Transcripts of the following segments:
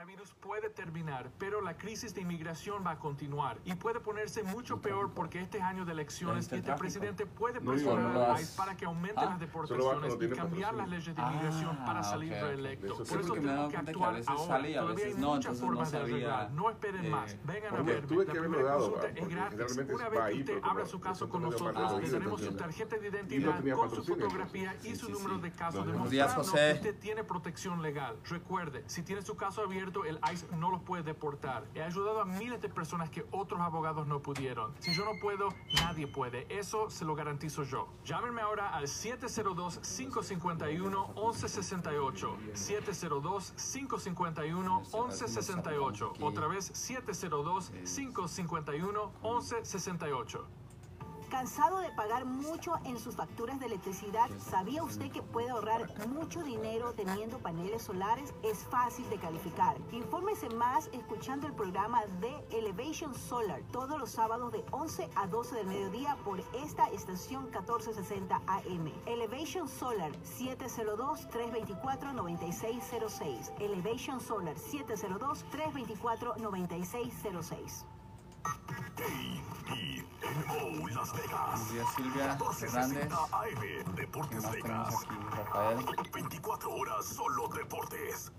coronavirus puede terminar, pero la crisis de inmigración va a continuar y puede ponerse mucho peor porque este año de elecciones este presidente puede presionar al país para que aumenten las deportaciones y cambiar las leyes de inmigración para salir reelecto. Por eso tenemos que actuar ahora. Todavía hay muchas formas de arreglar. No esperen más. Vengan a verme. La primera consulta es gratis. Una vez que usted abra su caso con nosotros, le daremos su tarjeta de identidad con su fotografía y su número de caso, demostrando que usted tiene protección legal. Recuerde, si tiene su caso abierto, el ICE no los puede deportar. He ayudado a miles de personas que otros abogados no pudieron. Si yo no puedo, nadie puede. Eso se lo garantizo yo. Llámenme ahora al 702-551-1168. 702-551-1168. Otra vez, 702-551-1168. ¿Cansado de pagar mucho en sus facturas de electricidad? ¿Sabía usted que puede ahorrar mucho dinero teniendo paneles solares? Es fácil de calificar. Infórmese más escuchando el programa de Elevation Solar todos los sábados de 11 a 12 del mediodía por esta estación 1460 AM. Elevation Solar 702-324-9606. Elevation Solar 702-324-9606. Las Vegas. Buenos días, Silvia Hernández. AM, Deportes Más Vegas. tenemos aquí Rafael. 24 horas solo deportes.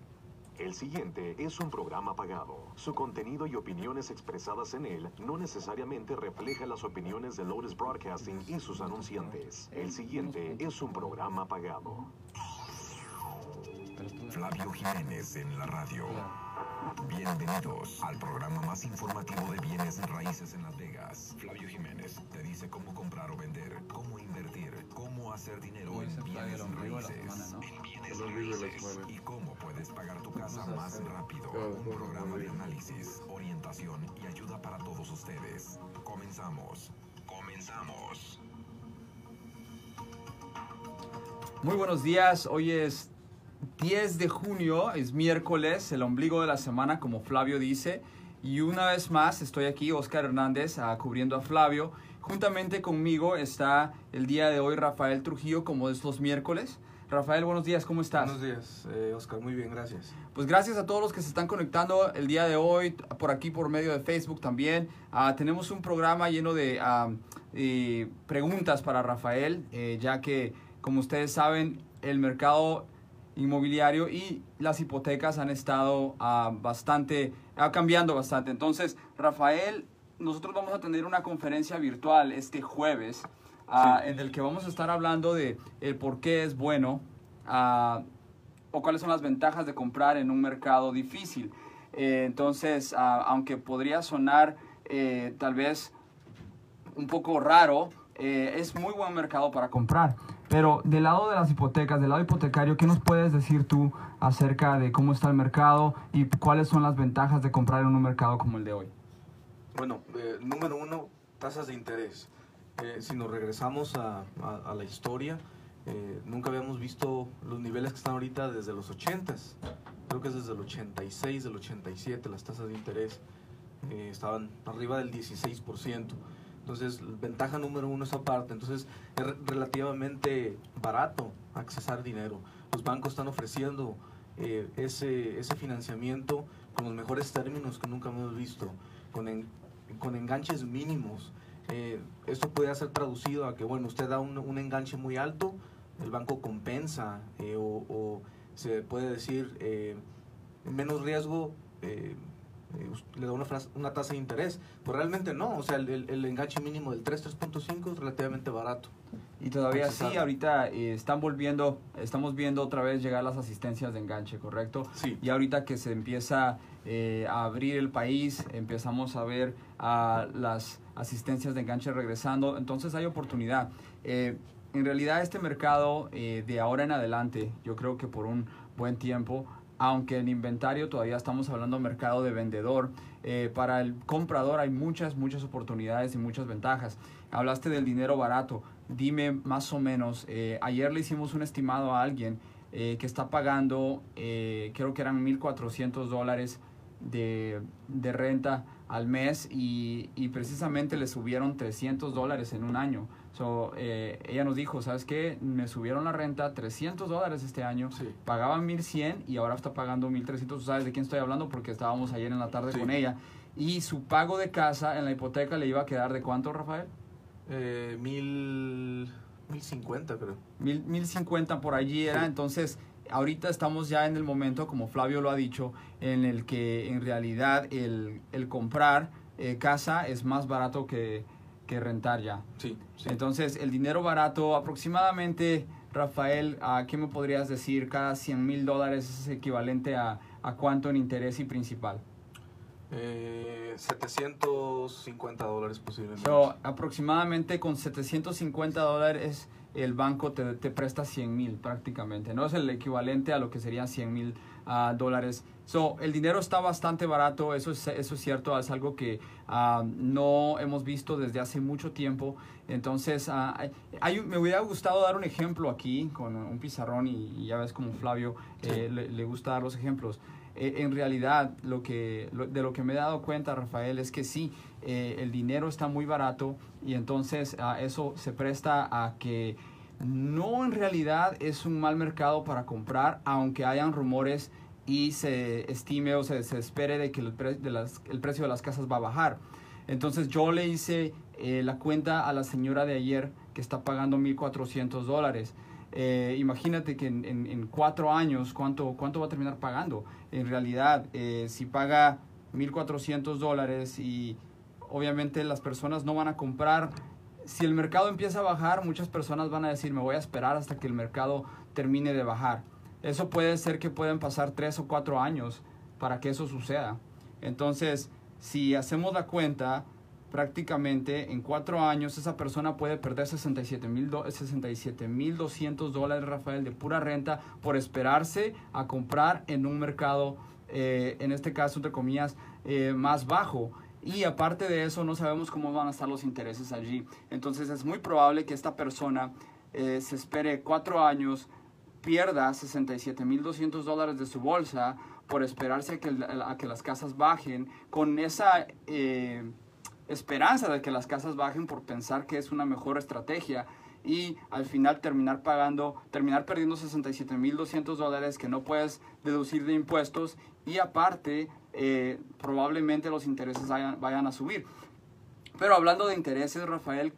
El siguiente es un programa pagado. Su contenido y opiniones expresadas en él no necesariamente reflejan las opiniones de Lotus Broadcasting y sus anunciantes. El siguiente es un programa pagado. Flavio Jiménez en la radio. Bienvenidos al programa más informativo de bienes y raíces en Las Vegas. Flavio Jiménez te dice cómo comprar o vender, cómo invertir, cómo hacer dinero en bienes raíces. En bienes y raíces. Y cómo puedes pagar tu casa más rápido. Un programa de análisis, orientación y ayuda para todos ustedes. Comenzamos. Comenzamos. Muy buenos días, hoy es 10 de junio, es miércoles, el ombligo de la semana, como Flavio dice. Y una vez más estoy aquí, Oscar Hernández, ah, cubriendo a Flavio. Juntamente conmigo está el día de hoy Rafael Trujillo, como es los miércoles. Rafael, buenos días, ¿cómo estás? Buenos días, eh, Oscar. Muy bien, gracias. Pues gracias a todos los que se están conectando el día de hoy, por aquí por medio de Facebook también. Ah, tenemos un programa lleno de ah, eh, preguntas para Rafael, eh, ya que, como ustedes saben, el mercado inmobiliario y las hipotecas han estado ah, bastante, ah, cambiando bastante. Entonces, Rafael, nosotros vamos a tener una conferencia virtual este jueves, ah, en el que vamos a estar hablando de el por qué es bueno o cuáles son las ventajas de comprar en un mercado difícil. Eh, entonces, aunque podría sonar eh, tal vez un poco raro, eh, es muy buen mercado para comprar. Pero del lado de las hipotecas, del lado hipotecario, ¿qué nos puedes decir tú acerca de cómo está el mercado y cuáles son las ventajas de comprar en un mercado como el de hoy? Bueno, eh, número uno, tasas de interés. Eh, si nos regresamos a, a- a la historia, eh, nunca habíamos visto los niveles que están ahorita desde los 80s. Creo que es desde el 86, del 87, las tasas de interés eh, estaban arriba del 16%. Entonces, ventaja número uno esa parte. Entonces, es re- relativamente barato accesar dinero. Los bancos están ofreciendo eh, ese, ese financiamiento con los mejores términos que nunca hemos visto, con, con enganches mínimos. Eh, esto puede ser traducido a que, bueno, usted da un, enganche muy alto, el banco compensa, eh, o, o se puede decir menos riesgo, le da una, fras- una tasa de interés. Pues realmente no, o sea, el, el- el enganche mínimo del 3, 3.5 es relativamente barato. Y todavía sí, Accesar. ahorita eh, están volviendo, estamos viendo otra vez llegar las asistencias de enganche, ¿correcto? Sí. Y ahorita que se empieza eh, a abrir el país, empezamos a ver a las asistencias de enganche regresando, entonces hay oportunidad. Eh, en realidad este mercado eh, de ahora en adelante, yo creo que por un buen tiempo, aunque en inventario todavía estamos hablando mercado de vendedor, eh, para el comprador hay muchas, muchas oportunidades y muchas ventajas. Hablaste del dinero barato, dime más o menos, eh, ayer le hicimos un estimado a alguien eh, que está pagando, creo que eran 1.400 dólares de, renta al mes y, y precisamente le subieron 300 dólares en un año. So, eh, ella nos dijo, ¿sabes qué? Me subieron la renta 300 dólares este año, pagaban 1100 y ahora está pagando 1300. ¿Sabes de quién estoy hablando? Porque estábamos ayer en la tarde con ella. Y su pago de casa en la hipoteca le iba a quedar de cuánto, Rafael? Eh, mil, mil cincuenta, creo. Mil, mil cincuenta por allí era. Entonces, ahorita estamos ya en el momento, como Flavio lo ha dicho, en el que en realidad el, el comprar eh, casa es más barato que, que rentar ya. Sí, Entonces, el dinero barato aproximadamente, Rafael, ¿a qué me podrías decir? Cada 100 mil dólares es equivalente a, a cuánto en interés y principal. Eh, 750 dólares posiblemente. aproximadamente con 750 dólares el banco te, te presta 100 mil prácticamente. No es el equivalente a lo que serían 100 mil uh, dólares. So, el dinero está bastante barato, eso es, eso es cierto, es algo que uh, no hemos visto desde hace mucho tiempo. Entonces, uh, hay, me hubiera gustado dar un ejemplo aquí con un pizarrón y, ya ves como Flavio eh, le, le gusta dar los ejemplos. Eh, en realidad lo que, de lo que me he dado cuenta, Rafael, es que sí, eh, el dinero está muy barato y entonces uh, eso se presta a que no en realidad es un mal mercado para comprar, aunque hayan rumores y se estime o se, se espere de que el, de las, el, precio de las casas va a bajar. Entonces yo le hice eh, la cuenta a la señora de ayer que está pagando 1.400 dólares. Eh, imagínate que en, en, cuatro años, ¿cuánto, ¿cuánto va a terminar pagando? En realidad, eh, si paga 1.400 dólares y obviamente las personas no van a comprar, si el mercado empieza a bajar, muchas personas van a decir, me voy a esperar hasta que el mercado termine de bajar. Eso puede ser que pueden pasar tres o cuatro años para que eso suceda. Entonces, si hacemos la cuenta, prácticamente en cuatro años esa persona puede perder 67 mil 200 dólares, Rafael, de pura renta por esperarse a comprar en un mercado, eh, en este caso, entre comillas, eh, más bajo. Y aparte de eso, no sabemos cómo van a estar los intereses allí. Entonces es muy probable que esta persona eh, se espere cuatro años, pierda 67.200 dólares de su bolsa por esperarse a que, a que las casas bajen, con esa esperanza de que las casas bajen por pensar que es una mejor estrategia y al final terminar pagando, terminar perdiendo 67.200 dólares que no puedes deducir de impuestos y aparte eh, probablemente los intereses vayan, a subir. Pero hablando de intereses, Rafael,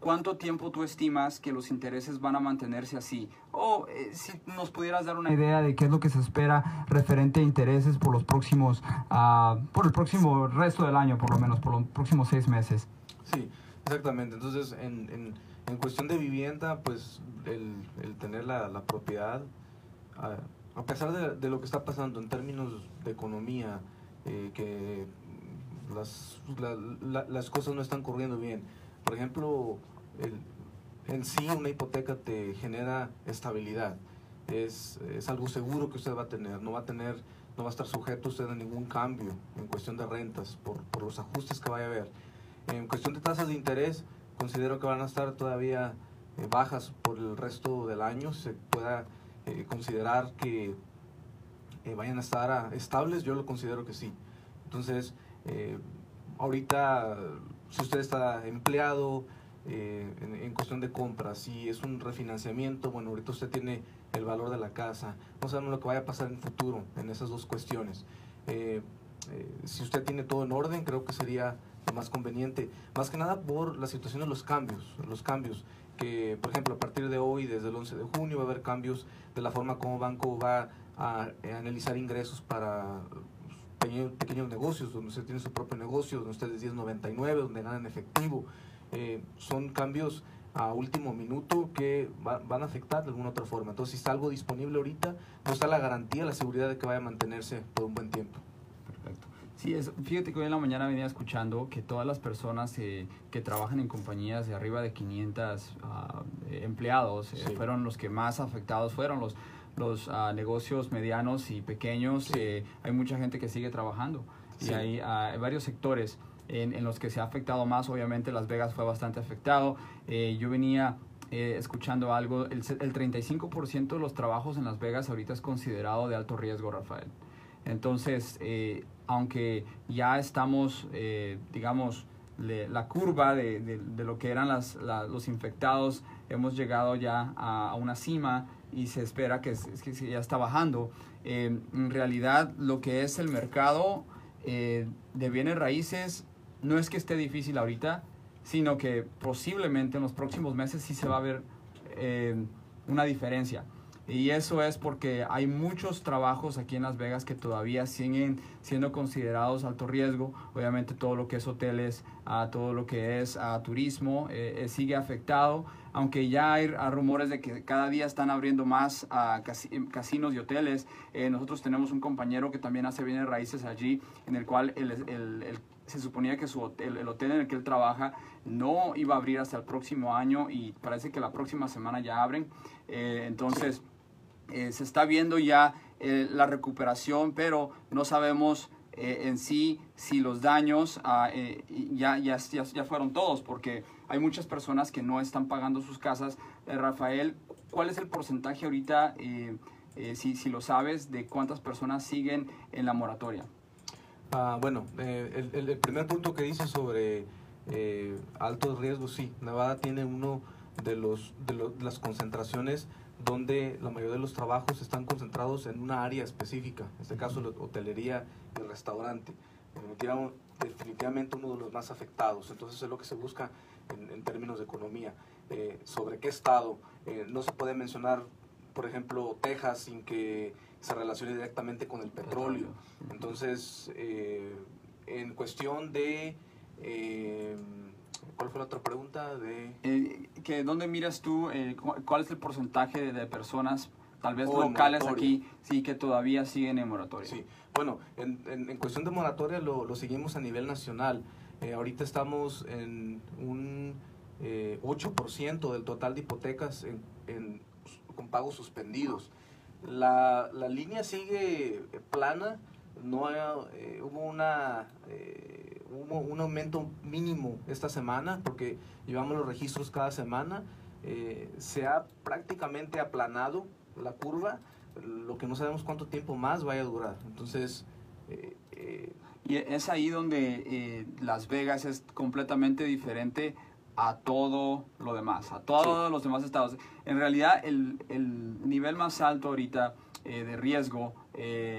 ¿cuánto tiempo tú estimas que los intereses van a mantenerse así? O eh, si nos pudieras dar una idea de qué es lo que se espera referente a intereses por los próximos, uh, por el próximo resto del año, por lo menos, por los próximos seis meses. Sí, exactamente. Entonces, en, en, cuestión de vivienda, pues el, tener la, la propiedad, uh, a pesar de, lo que está pasando en términos de economía, eh, que las, la, la, las cosas no están corriendo bien. Por ejemplo, en sí una hipoteca te genera estabilidad. Es, es, algo seguro que usted va a tener. No va a tener, no va a estar sujeto usted a ningún cambio en cuestión de rentas por, por los ajustes que vaya a haber. En cuestión de tasas de interés, considero que van a estar todavía eh, bajas por el resto del año. Se pueda eh, considerar que eh, vayan a estar estables, yo lo considero que sí. Entonces, eh, ahorita, si usted está empleado, eh, en, cuestión de compras, si es un refinanciamiento, bueno, ahorita usted tiene el valor de la casa, no sabemos lo que vaya a pasar en el futuro en esas dos cuestiones. Si usted tiene todo en orden, creo que sería más conveniente, más que nada por la situación de los cambios, los cambios que, por ejemplo, a partir de hoy, desde el 11 de junio, va a haber cambios de la forma como banco va a, analizar ingresos para pequeños, pequeños negocios, donde usted tiene su propio negocio, donde usted es 1099, donde gana en efectivo, eh, son cambios a último minuto que van a afectar de alguna otra forma. Entonces, si está algo disponible ahorita, no está la garantía, la seguridad de que vaya a mantenerse por un buen tiempo. Sí, es, fíjate que hoy en la mañana venía escuchando que todas las personas eh, que trabajan en compañías de arriba de 500 uh, ah, empleados eh, fueron los que más afectados fueron los los uh, negocios medianos y pequeños. Eh, hay mucha gente que sigue trabajando y hay uh, varios sectores en, en, los que se ha afectado más. Obviamente Las Vegas fue bastante afectado. Eh, yo venía eh, escuchando algo, el, el 35% de los trabajos en Las Vegas ahorita es considerado de alto riesgo, Rafael. Entonces, eh, aunque ya estamos, eh, digamos, la curva de, lo que eran las, los infectados, hemos llegado ya a, una cima y se espera que, que ya está bajando. Eh, en realidad, lo que es el mercado eh, de bienes raíces no es que esté difícil ahorita, sino que posiblemente en los próximos meses sí se va a ver eh, una diferencia. Y eso es porque hay muchos trabajos aquí en Las Vegas que todavía siguen siendo considerados alto riesgo. Obviamente todo lo que es hoteles, a todo lo que es a turismo eh, eh, sigue afectado. Aunque ya hay, rumores de que cada día están abriendo más a casinos y hoteles. Eh, nosotros tenemos un compañero que también hace bienes raíces allí, en el cual se suponía que su el hotel en el que él trabaja no iba a abrir hasta el próximo año y parece que la próxima semana ya abren. entonces... Eh, se está viendo ya eh, la recuperación, pero no sabemos eh, en sí si los daños ah, ya, ya, ya, fueron todos, porque hay muchas personas que no están pagando sus casas. Rafael, ¿cuál es el porcentaje ahorita, si, si, lo sabes, de cuántas personas siguen en la moratoria? Ah, bueno, el, primer punto que dice sobre altos riesgos, sí, Nevada tiene uno de, los, de, de las concentraciones donde la mayoría de los trabajos están concentrados en una área específica, en este caso la hotelería y el restaurante. Definitivamente uno de los más afectados. Entonces es lo que se busca en, términos de economía. Eh, ¿Sobre qué estado? Eh, no se puede mencionar, por ejemplo, Texas sin que se relacione directamente con el petróleo. Entonces, eh, en cuestión de ¿Cuál fue la otra pregunta? De... Eh, que ¿Dónde miras tú, eh, cuál es el porcentaje de, personas, tal vez oh, locales aquí, sí, que todavía siguen en moratoria? Sí, bueno, en, en, cuestión de moratoria lo, lo, seguimos a nivel nacional. Eh, ahorita estamos en un 8% del total de hipotecas en, con pagos suspendidos. La, la línea sigue plana, no hubo una hubo un aumento mínimo esta semana porque llevamos los registros cada semana. Eh, se ha prácticamente aplanado la curva, lo que no sabemos cuánto tiempo más vaya a durar. Entonces... Eh, eh, y es ahí donde Las Vegas es completamente diferente a todo lo demás, a todos los demás estados. En realidad, el, el nivel más alto ahorita de riesgo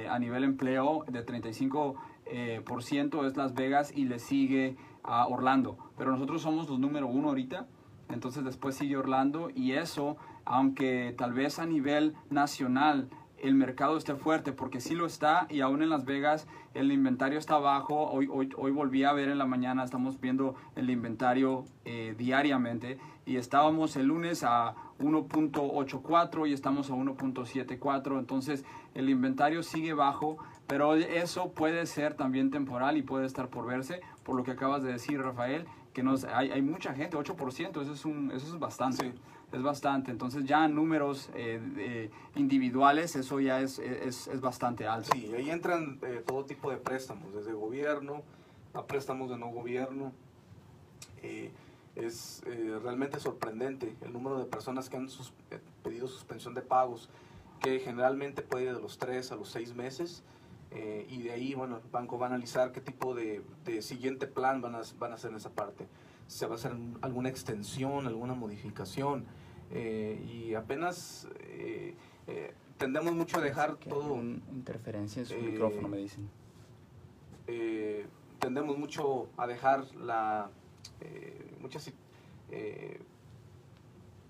a nivel empleo de 35 eh, por ciento es Las Vegas y le sigue a Orlando. Pero nosotros somos los número uno ahorita, entonces después sigue Orlando y eso, aunque tal vez a nivel nacional el mercado esté fuerte, porque sí lo está, y aún en Las Vegas el inventario está bajo. Hoy, hoy, hoy volví a ver en la mañana, estamos viendo el inventario eh, diariamente, y estábamos el lunes a 1.84 y estamos a 1.74, entonces el inventario sigue bajo, pero eso puede ser también temporal y puede estar por verse, por lo que acabas de decir, Rafael, que nos, hay, hay mucha gente, 8%, eso es, un, eso es bastante. Es bastante. Entonces ya números eh, individuales, eso ya es, es, es, bastante alto. Sí, ahí entran eh, todo tipo de préstamos, desde gobierno a préstamos de no gobierno. Eh, es realmente sorprendente el número de personas que han sus, pedido suspensión de pagos, que generalmente puede ir de los 3 a los 6 meses. Eh, y de ahí, bueno, el banco va a analizar qué tipo de, siguiente plan van a, van a hacer en esa parte. Se va a hacer alguna extensión, alguna modificación. Eh, y apenas eh, tendemos mucho a dejar todo... interferencia en su micrófono, me dicen. tendemos mucho a dejar la... muchas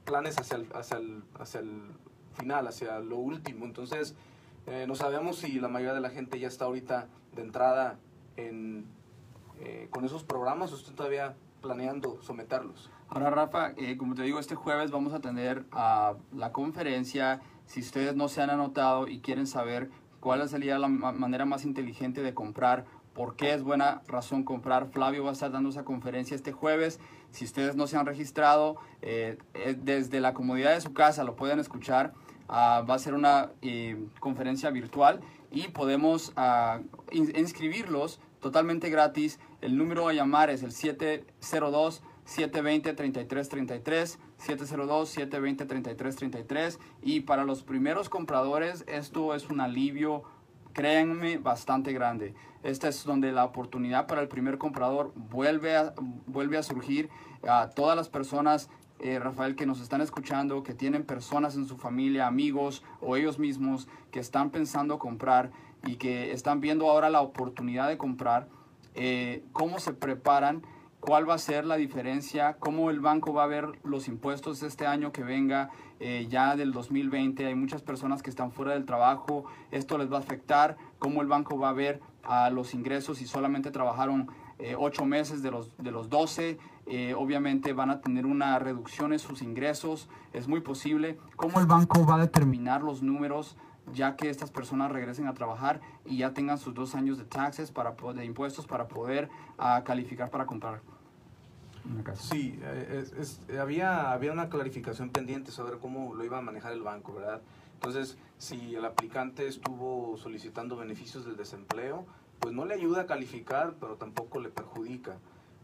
planes hacia el, hacia, el, hacia el final, hacia lo último. Entonces eh, no sabemos si la mayoría de la gente ya está ahorita de entrada en, eh, con esos programas o están todavía planeando someterlos. Ahora, Rafa, eh, como te digo, este jueves vamos a tener uh, la conferencia. Si ustedes no se han anotado y quieren saber cuál sería la manera más inteligente de comprar, por qué es buena razón comprar, Flavio va a estar dando esa conferencia este jueves. Si ustedes no se han registrado, desde la comodidad de su casa lo pueden escuchar. Ah, va a ser una eh, conferencia virtual y podemos uh, inscribirlos totalmente gratis. El número a llamar es el 702 720 3333 702 720 3333 y para los primeros compradores esto es un alivio créanme, bastante grande. Esta es donde la oportunidad para el primer comprador vuelve a, vuelve a surgir. A todas las personas, eh, Rafael, que nos están escuchando, que tienen personas en su familia, amigos o ellos mismos que están pensando comprar y que están viendo ahora la oportunidad de comprar, eh, cómo se preparan cuál va a ser la diferencia, cómo el banco va a ver los impuestos este año que venga, eh, ya del 2020. Hay muchas personas que están fuera del trabajo, esto les va a afectar, cómo el banco va a ver a los ingresos si solamente trabajaron eh, 8 meses de los, de los 12. Eh, obviamente van a tener una reducción en sus ingresos, es muy posible. ¿Cómo el banco va a determinar los números? ya que estas personas regresen a trabajar y ya tengan sus dos años de taxes para impuestos para poder uh, calificar para comprar. Sí, eh, había, había una clarificación pendiente sobre cómo lo iba a manejar el banco, ¿verdad? Entonces, si el aplicante estuvo solicitando beneficios del desempleo, pues no le ayuda a calificar, pero tampoco le perjudica.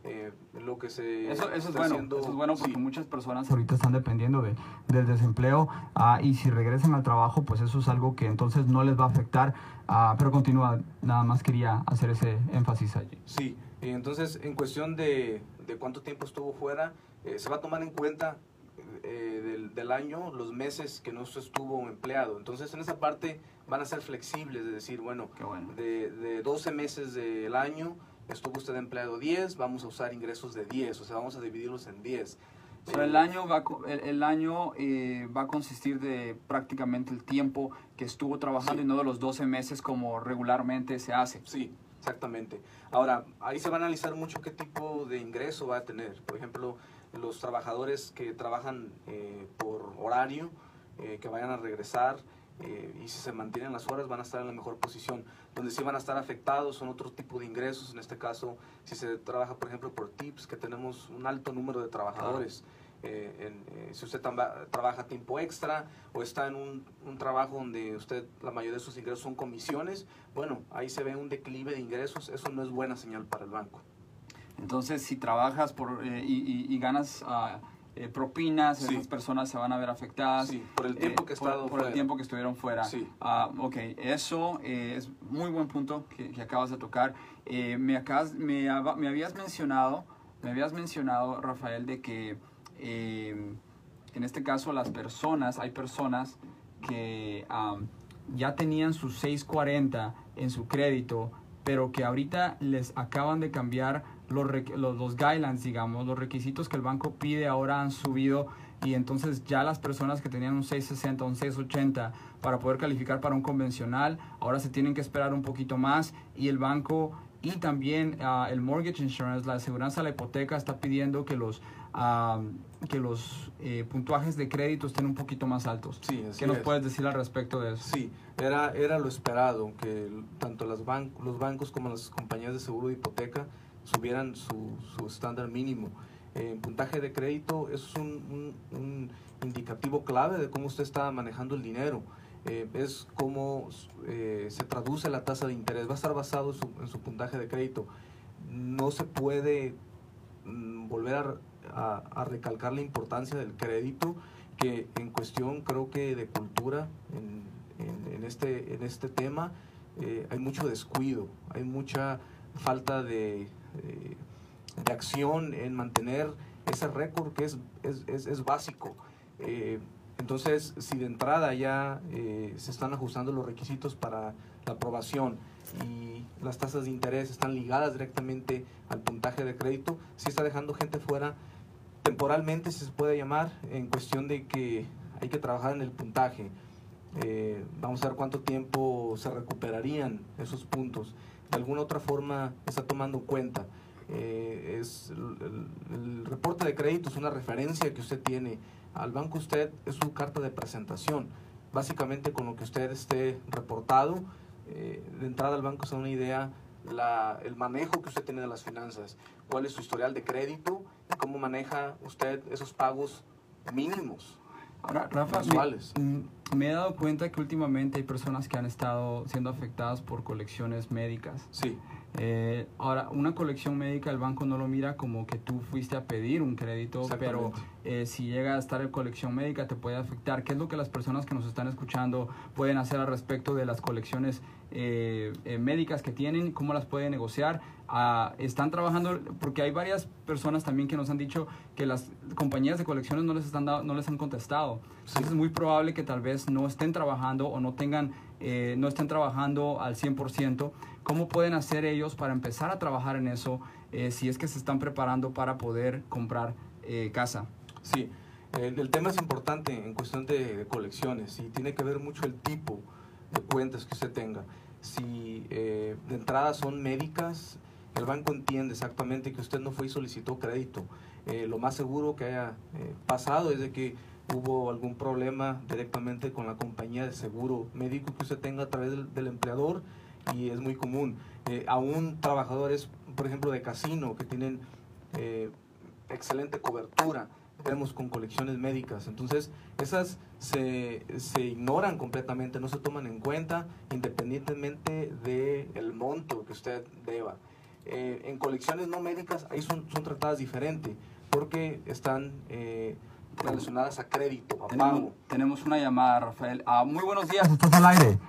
Eh, lo que se eso, es bueno eso es bueno porque muchas personas ahorita están dependiendo de, del desempleo ah, y si regresan al trabajo pues eso es algo que entonces no les va a afectar. Ah, pero continúa nada más quería hacer ese énfasis allí. Sí entonces en cuestión de, de cuánto tiempo estuvo fuera, eh, se va a tomar en cuenta eh, del, del, año los meses que no estuvo empleado. Entonces, en esa parte van a ser flexibles, de decir, bueno, De, de 12 meses del año estuvo usted empleado 10, vamos a usar ingresos de 10, o sea, vamos a dividirlos en 10. Pero el año, va, el, el año eh, va a consistir de prácticamente el tiempo que estuvo trabajando y no de los 12 meses como regularmente se hace. Sí, Exactamente. Ahora, ahí se va a analizar mucho qué tipo de ingreso va a tener. Por ejemplo, los trabajadores que trabajan eh, por horario, eh, que vayan a regresar eh, y si se mantienen las horas van a estar en la mejor posición. Donde sí van a estar afectados son otro tipo de ingresos. En este caso, si se trabaja, por ejemplo, por tips, que tenemos un alto número de trabajadores. Eh, eh, si usted trabaja tiempo extra o está en un, un, trabajo donde usted la mayoría de sus ingresos son comisiones, bueno, ahí se ve un declive de ingresos, eso no es buena señal para el banco. Entonces, si trabajas por, eh, y, y, ganas uh, propinas, esas personas se van a ver afectadas. Sí, por el tiempo que, por, por el tiempo que estuvieron fuera. Sí. Uh, ok, eso es muy buen punto que, que acabas de tocar. me, acabas, me, me habías mencionado, me habías mencionado, Rafael, de que eh, en este caso las personas, hay personas que ya tenían sus 640 en su crédito, pero que ahorita les acaban de cambiar los, los, los, guidelines, digamos, los requisitos que el banco pide ahora han subido y entonces ya las personas que tenían un 660, un 680 para poder calificar para un convencional, ahora se tienen que esperar un poquito más y el banco y también ah, el mortgage insurance, la aseguranza de la hipoteca está pidiendo que los que los eh, puntuajes de crédito estén un poquito más altos. Sí, ¿Qué nos puedes decir al respecto de eso? Sí, era, era lo esperado, que tanto las ban los bancos como las compañías de seguro de hipoteca subieran su, su estándar mínimo. En puntaje de crédito es un, indicativo clave de cómo usted está manejando el dinero. Eh, es cómo eh, se traduce la tasa de interés. Va a estar basado en su, en su puntaje de crédito. No se puede mm, volver a recalcar la importancia del crédito, que en cuestión creo que de cultura en, en, este, en este tema eh, hay mucho descuido, hay mucha falta de, de acción en mantener ese récord que es, es, es, es básico. Eh, entonces, si de entrada ya eh, se están ajustando los requisitos para la aprobación y las tasas de interés están ligadas directamente al puntaje de crédito, sí está dejando gente fuera temporalmente, si se puede llamar, en cuestión de que hay que trabajar en el puntaje. Eh, vamos a ver cuánto tiempo se recuperarían esos puntos. De alguna otra forma está tomando cuenta. Eh, es el, reporte de crédito es una referencia que usted tiene. Al banco usted es su carta de presentación. Básicamente con lo que usted esté reportado, eh, de entrada al banco es una idea la, el manejo que usted tiene de las finanzas, cuál es su historial de crédito cómo maneja usted esos pagos mínimos. Ahora, Rafa, me, me, he dado cuenta que últimamente hay personas que han estado siendo afectadas por colecciones médicas. Sí. Eh, ahora, una colección médica el banco no lo mira como que tú fuiste a pedir un crédito, pero eh, si llega a estar en colección médica te puede afectar. ¿Qué es lo que las personas que nos están escuchando pueden hacer al respecto de las colecciones eh, eh, médicas que tienen? ¿Cómo las pueden negociar? Ah, están trabajando, porque hay varias personas también que nos han dicho que las compañías de colecciones no les, están no les han contestado. Entonces es muy probable que tal vez no estén trabajando o no tengan, no estén trabajando al 100%. ¿Cómo pueden hacer ellos para empezar a trabajar en eso si es que se están preparando para poder comprar casa? Sí, el, tema es importante en cuestión de, colecciones y tiene que ver mucho el tipo de cuentas que usted tenga. Si eh, de entrada son médicas, el banco entiende exactamente que usted no fue y solicitó crédito. Eh, lo más seguro que haya eh, pasado es de que hubo algún problema directamente con la compañía de seguro médico que usted tenga a través del, empleador y es muy común. aún trabajadores, por ejemplo, de casino que tienen excelente cobertura, vemos con colecciones médicas. Entonces, esas se, se, ignoran completamente, no se toman en cuenta independientemente del el monto que usted deba. Eh, en colecciones no médicas, ahí son, son tratadas diferente, porque están eh, relacionadas a crédito, a tenemos, pago. Tenemos una llamada, Rafael. Ah, muy buenos días, estás al aire.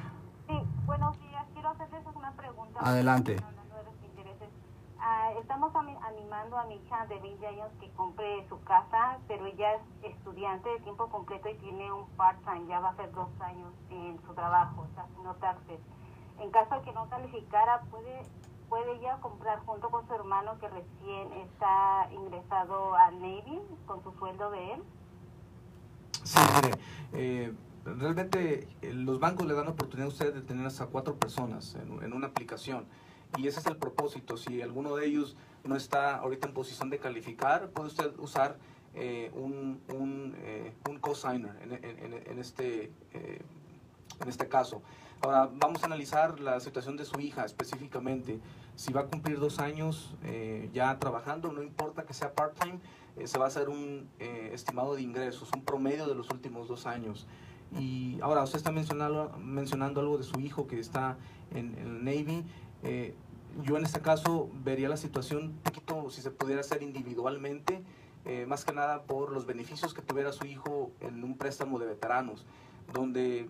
Sí, buenos días. Quiero hacerles una pregunta. Adelante. Ah, estamos animando a mi hija de 20 años que compre su casa, pero ella es estudiante de tiempo completo y tiene un part-time, ya va a ser dos años en su trabajo, o sea, no taxes. En caso de que no calificara, ¿puede, puede ella comprar junto con su hermano que recién está ingresado a Navy con su sueldo de él? Sí, eh, realmente eh, los bancos le dan la oportunidad a usted de tener hasta cuatro personas en, una aplicación. Y ese es el propósito. Si alguno de ellos no está ahorita en posición de calificar, puede usted usar eh, un, un, eh, un cosigner en, este, eh, en este caso. Ahora, vamos a analizar la situación de su hija específicamente. Si va a cumplir dos años ya trabajando, no importa que sea part-time, se va a hacer un estimado de ingresos, un promedio de los últimos dos años. Y ahora, usted está mencionando, mencionando algo de su hijo que está en, el Navy. Eh, yo en este caso vería la situación un poquito, si se pudiera hacer individualmente, eh, más que nada por los beneficios que tuviera su hijo en un préstamo de veteranos, donde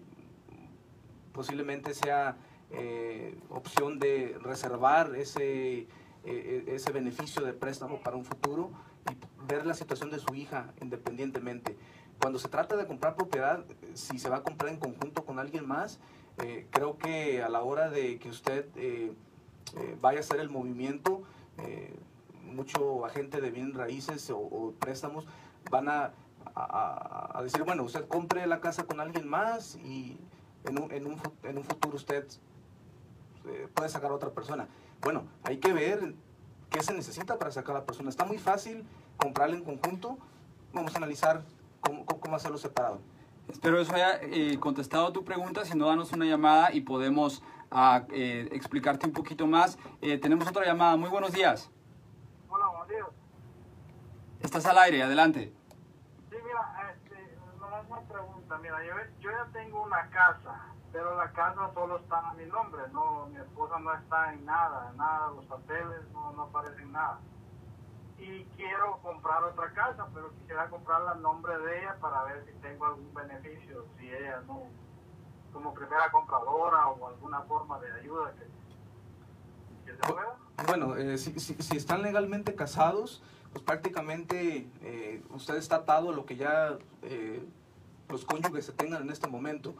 posiblemente sea eh, opción de reservar ese, ese beneficio de préstamo para un futuro y ver la situación de su hija independientemente. Cuando se trata de comprar propiedad, si se va a comprar en conjunto con alguien más, eh, creo que a la hora de que usted eh, eh, vaya a hacer el movimiento, mucho agente de bienes raíces o, préstamos van a, decir, bueno, usted compre la casa con alguien más y en un, en un, en un futuro usted puede sacar a otra persona. Bueno, hay que ver qué se necesita para sacar a la persona. Está muy fácil comprarle en conjunto. Vamos a analizar cómo, cómo hacerlo separado. Espero eso haya eh, contestado tu pregunta. Si no, danos una llamada y podemos ah, eh, explicarte un poquito más. Eh, tenemos otra llamada. Muy buenos días. Hola, buenos días. Estás al aire, adelante. Sí, mira, este, una pregunta. Mira, yo, yo ya tengo una casa, pero la casa solo está a mi nombre. No, mi esposa no está en nada, nada, los papeles no, no aparecen nada y quiero comprar otra casa, pero quisiera comprarla a nombre de ella para ver si tengo algún beneficio, si ella no, como primera compradora o alguna forma de ayuda que, se pueda. Bueno, eh, si, si, están legalmente casados, pues prácticamente eh, usted está atado a lo que ya eh, los cónyuges se tengan en este momento.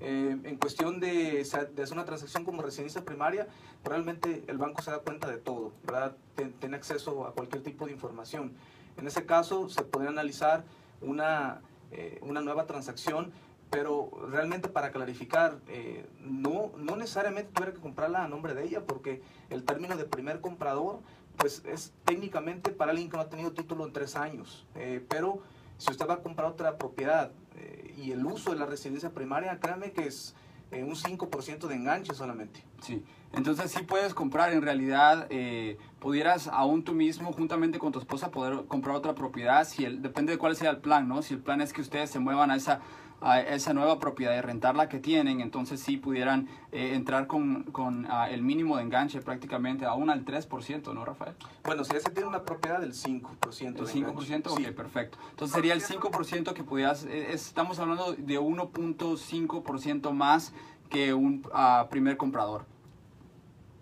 Eh, en cuestión de, hacer una transacción como residencia primaria, realmente el banco se da cuenta de todo, ¿verdad? tiene acceso a cualquier tipo de información. En ese caso, se podría analizar una, eh, una nueva transacción, pero realmente para clarificar, eh, no, no necesariamente tuviera que comprarla a nombre de ella, porque el término de primer comprador, pues es técnicamente para alguien que no ha tenido título en tres años, pero si usted va a comprar otra propiedad eh, y el uso de la residencia primaria, créame que es eh, un 5% de enganche solamente. Sí, Entonces sí puedes comprar, en realidad eh, pudieras aún tú mismo, juntamente con tu esposa, poder comprar otra propiedad, si el, depende de cuál sea el plan, ¿no? Si el plan es que ustedes se muevan a esa a esa nueva propiedad y rentar la que tienen, entonces sí pudieran eh, entrar con, con ah, el mínimo de enganche prácticamente aún al 3%, ¿no, Rafael? Bueno, si ese tiene una propiedad del 5%. ¿El 5%? Ok, perfecto. Entonces sería el 5% que pudieras, eh, estamos hablando de 1.5% más que un uh, primer comprador.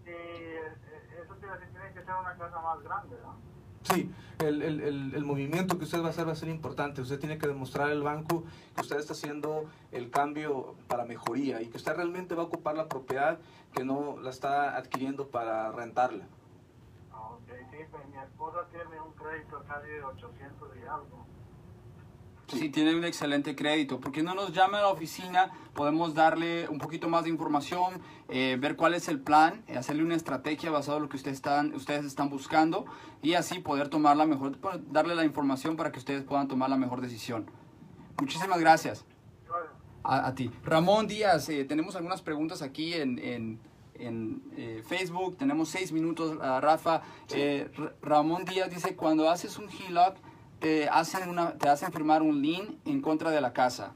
Sí, eso tiene que ser una casa más grande, ¿no? Sí, el, el, el, movimiento que usted va a hacer va a ser importante. Usted tiene que demostrar al banco que usted está haciendo el cambio para mejoría y que usted realmente va a ocupar la propiedad que no la está adquiriendo para rentarla. Ok, sí, pues mi esposa tiene un crédito casi de 800 y algo. Sí, tiene un excelente crédito. ¿Por qué no nos llama a la oficina? Podemos darle un poquito más de información, eh, ver cuál es el plan, eh, hacerle una estrategia basada en lo que ustedes están, ustedes están buscando y así poder tomar la mejor, darle la información para que ustedes puedan tomar la mejor decisión. Muchísimas gracias. A, ti. Ramón Díaz, eh, tenemos algunas preguntas aquí en, en, en Facebook. Tenemos seis minutos, Rafa. Ramón Díaz dice, cuando haces un HELOC, te hacen, una, te hacen firmar un lien en contra de la casa.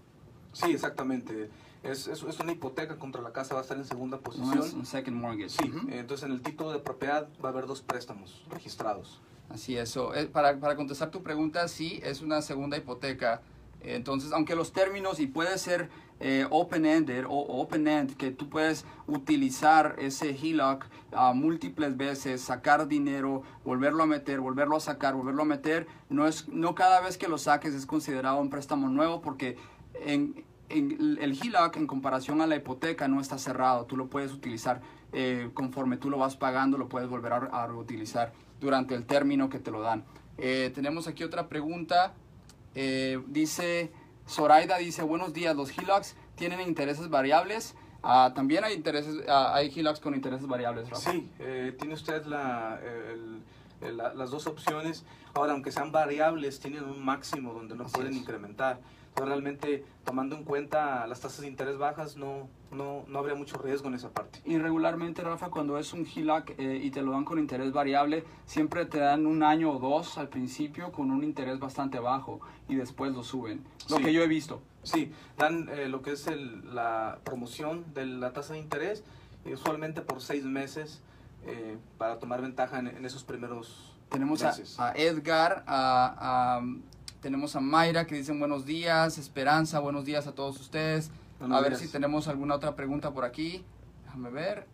Sí, exactamente. Es, es, es, una hipoteca contra la casa, va a estar en segunda posición. No un second mortgage. Sí, entonces en el título de propiedad va a haber dos préstamos registrados. Así es. Eh, para, para contestar tu pregunta, sí, es una segunda hipoteca. Entonces, aunque los términos, y puede ser eh, open-ended o open-end, que tú puedes utilizar ese HELOC uh, múltiples veces, sacar dinero, volverlo a meter, volverlo a sacar, volverlo a meter. No, es, no cada vez que lo saques es considerado un préstamo nuevo porque en, el HELOC en comparación a la hipoteca no está cerrado. Tú lo puedes utilizar eh, conforme tú lo vas pagando, lo puedes volver a, a reutilizar durante el término que te lo dan. Eh, tenemos aquí otra pregunta. dice... Zoraida dice, buenos días, los HELOCs tienen intereses variables. Ah, también hay intereses, uh, hay con intereses variables. Sí, eh, tiene usted la, las dos opciones. Ahora, aunque sean variables, tienen un máximo donde no pueden incrementar realmente tomando en cuenta las tasas de interés bajas no, no, no habría mucho riesgo en esa parte. Y regularmente, Rafa, cuando es un HELOC eh, y te lo dan con interés variable, siempre te dan un año o dos al principio con un interés bastante bajo y después lo suben. Lo que yo he visto. Sí, dan eh, lo que es el, la promoción de la tasa de interés, usualmente por seis meses eh, para tomar ventaja en, esos primeros Tenemos meses. A, a Edgar, a, a tenemos a Mayra que dicen buenos días, Esperanza, buenos días a todos ustedes. a ver si tenemos alguna otra pregunta por aquí. Déjame ver.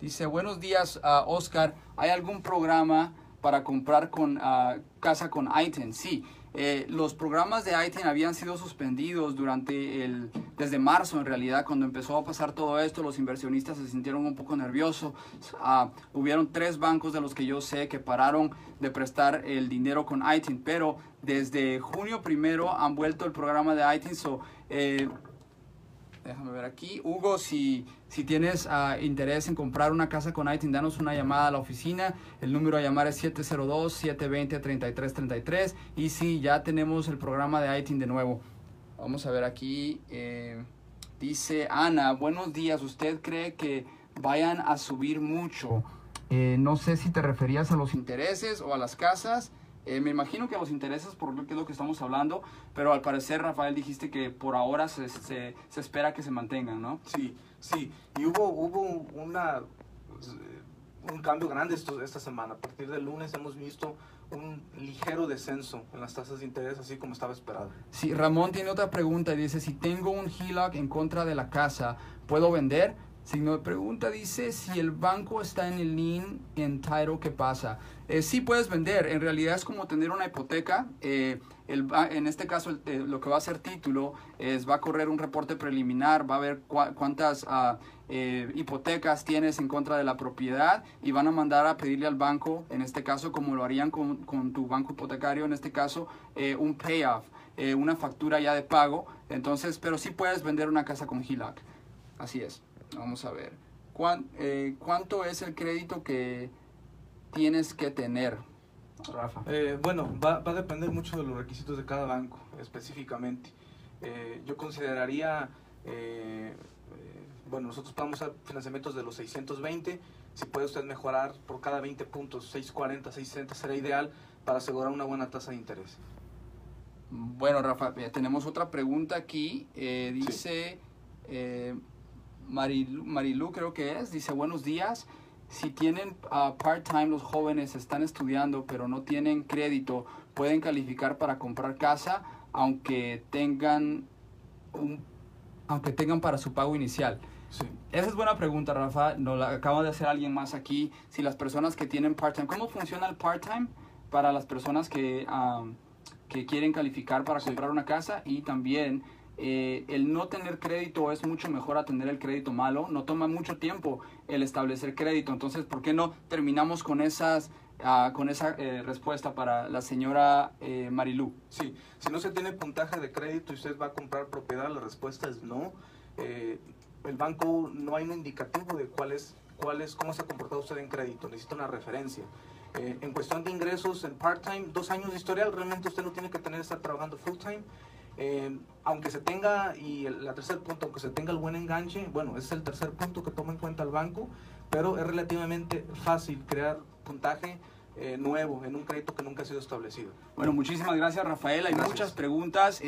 Dice, buenos días, uh, Oscar. ¿Hay algún programa para comprar con uh, casa con ITEN? Sí. Eh, los programas de ITIN habían sido suspendidos durante el, desde marzo en realidad, cuando empezó a pasar todo esto, los inversionistas se sintieron un poco nerviosos. Uh, hubieron tres bancos de los que yo sé que pararon de prestar el dinero con ITIN, pero desde junio primero han vuelto el programa de ITIN. So, eh, déjame ver aquí. Hugo, si, si tienes uh, interés en comprar una casa con ITIN, danos una llamada a la oficina. El número a llamar es 702-720-3333. Y si ya tenemos el programa de ITIN de nuevo. Vamos a ver aquí. Eh, dice Ana, buenos días. ¿Usted cree que vayan a subir mucho? Eh, no sé si te referías a los intereses o a las casas. Eh, me imagino que los intereses, por lo que es lo que estamos hablando, pero al parecer, Rafael, dijiste que por ahora se, se, se espera que se mantengan, ¿no? Sí, sí. Y hubo, hubo una, un cambio grande esto, esta semana. A partir del lunes hemos visto un ligero descenso en las tasas de interés, así como estaba esperado. Sí, Ramón tiene otra pregunta. Dice, si tengo un HELOC en contra de la casa, ¿puedo vender? Signo de pregunta dice, si el banco está en el lien en title, ¿qué pasa? Eh, sí puedes vender, en realidad es como tener una hipoteca. Eh, el, en este caso, eh, lo que va a ser título es, va a correr un reporte preliminar, va a ver cuántas eh, hipotecas tienes en contra de la propiedad y van a mandar a pedirle al banco, en este caso, como lo harían con, tu banco hipotecario, en este caso, un payoff, una factura ya de pago. Entonces, pero sí puedes vender una casa con HELOC. Así es. Vamos a ver. ¿Cuánto es el crédito que tienes que tener, Rafa? Eh, bueno, va, va, a depender mucho de los requisitos de cada banco específicamente. Eh, yo consideraría eh, bueno, nosotros podemos hacer financiamientos de los 620. Si puede usted mejorar por cada 20 puntos, 640, 660 será ideal para asegurar una buena tasa de interés. Bueno, Rafa, tenemos otra pregunta aquí. Eh, dice eh, Marilu, creo que es, dice buenos días. Si tienen uh, part-time los jóvenes, están estudiando, pero no tienen crédito, pueden calificar para comprar casa, aunque tengan un, aunque tengan para su pago inicial. Esa es buena pregunta, Rafa. Nos la acaba de hacer alguien más aquí. Si las personas que tienen part-time, ¿cómo funciona el part-time para las personas que, que quieren calificar para comprar una casa? Y también eh, el no tener crédito es mucho mejor a tener el crédito malo. No toma mucho tiempo el establecer crédito. Entonces, ¿por qué no terminamos con esas ah, con esa eh, respuesta para la señora eh, Marilú. Sí, si no se tiene puntaje de crédito y usted va a comprar propiedad, la respuesta es no. Eh, el banco no hay un indicativo de cuál es, cuál es, cómo se ha comportado usted en crédito, necesita una referencia. Eh, en cuestión de ingresos, en part-time, dos años de historial, realmente usted no tiene que tener estar trabajando full-time. Eh, aunque se tenga, y el la tercer punto, aunque se tenga el buen enganche, bueno, ese es el tercer punto que toma en cuenta el banco, pero es relativamente fácil crear puntaje eh, nuevo en un crédito que nunca ha sido establecido. Bueno, muchísimas gracias Rafael, hay muchas preguntas.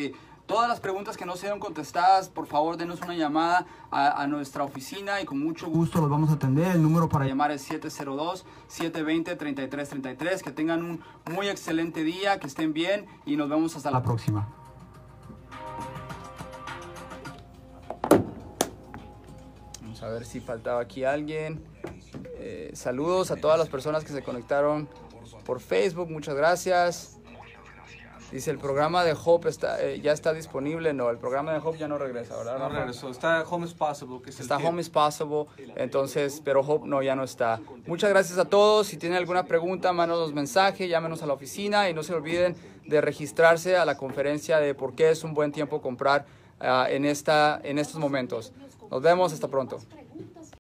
Todas las preguntas que no sean contestadas, por favor, denos una llamada a, nuestra oficina y con mucho gusto los vamos a atender. El número para llamar es 702-720-3333. Que tengan un muy excelente día, que estén bien y nos vemos hasta la próxima. Vamos a ver si faltaba aquí alguien. Eh, saludos a todas las personas que se conectaron por Facebook. Muchas gracias. Dice, el programa de Hope está, eh, ya está disponible. No, el programa de Hope ya no regresa, ¿verdad? No regresó. Está Home is Possible. Que está Home is Possible. Entonces, pero Hope no, ya no está. Muchas gracias a todos. Si tienen alguna pregunta, mándanos mensaje, llámenos a la oficina y no se olviden de registrarse a la conferencia de por qué es un buen tiempo comprar uh, en, esta, en estos momentos. Nos vemos. Hasta pronto.